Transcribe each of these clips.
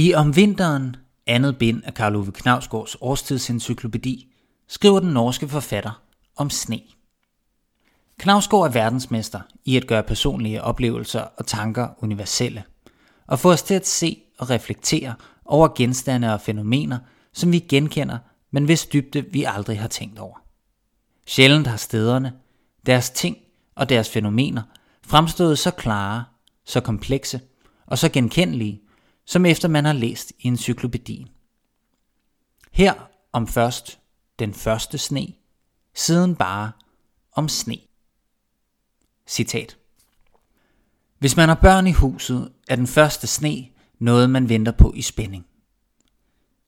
I Om vinteren, andet bind af Karl Ove Knavsgaards årstidsencyklopædi, skriver den norske forfatter om sne. Knavsgaard er verdensmester i at gøre personlige oplevelser og tanker universelle, og få os til at se og reflektere over genstande og fænomener, som vi genkender, men hvis dybde vi aldrig har tænkt over. Sjældent har stederne, deres ting og deres fænomener fremstået så klare, så komplekse og så genkendelige, som efter man har læst i encyklopædien. Her om først den første sne, siden bare om sne. Citat. Hvis man har børn i huset, er den første sne noget, man venter på i spænding.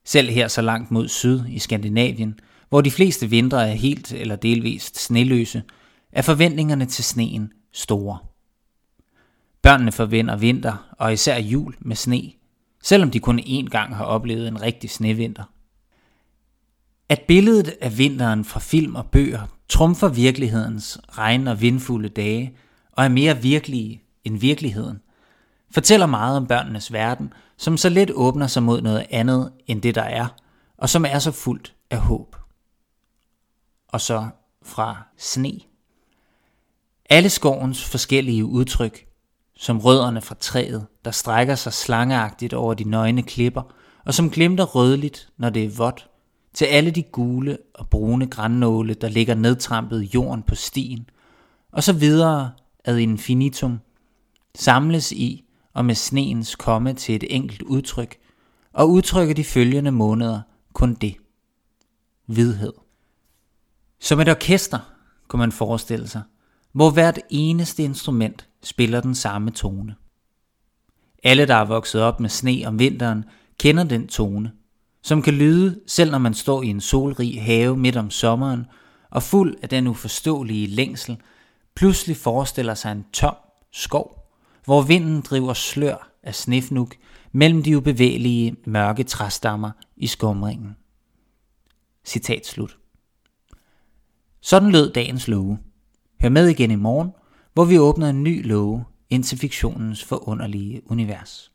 Selv her så langt mod syd i Skandinavien, hvor de fleste vintre er helt eller delvist sneløse, er forventningerne til sneen store. Børnene forventer vinter og især jul med sne, selvom de kun én gang har oplevet en rigtig snevinter. At billedet af vinteren fra film og bøger trumfer virkelighedens regn- og vindfulde dage og er mere virkelige end virkeligheden, fortæller meget om børnenes verden, som så let åbner sig mod noget andet end det der er, og som er så fuldt af håb. Og så fra sne. Alle skovens forskellige udtryk som rødderne fra træet, der strækker sig slangeagtigt over de nøgne klipper, og som glimter rødligt, når det er vådt, til alle de gule og brune grannåle, der ligger nedtrampet i jorden på stien, og så videre ad infinitum, samles i og med sneens komme til et enkelt udtryk, og udtrykker de følgende måneder kun det. Hvidhed. Som et orkester, kunne man forestille sig, hvor hvert eneste instrument spiller den samme tone. Alle, der er vokset op med sne om vinteren, kender den tone, som kan lyde, selv når man står i en solrig have midt om sommeren, og fuld af den uforståelige længsel, pludselig forestiller sig en tom skov, hvor vinden driver slør af snefnuk mellem de ubevægelige mørke træstammer i skumringen. Citat slut. Sådan lød dagens love. Hør med igen i morgen, hvor vi åbner en ny låge ind til fiktionens forunderlige univers.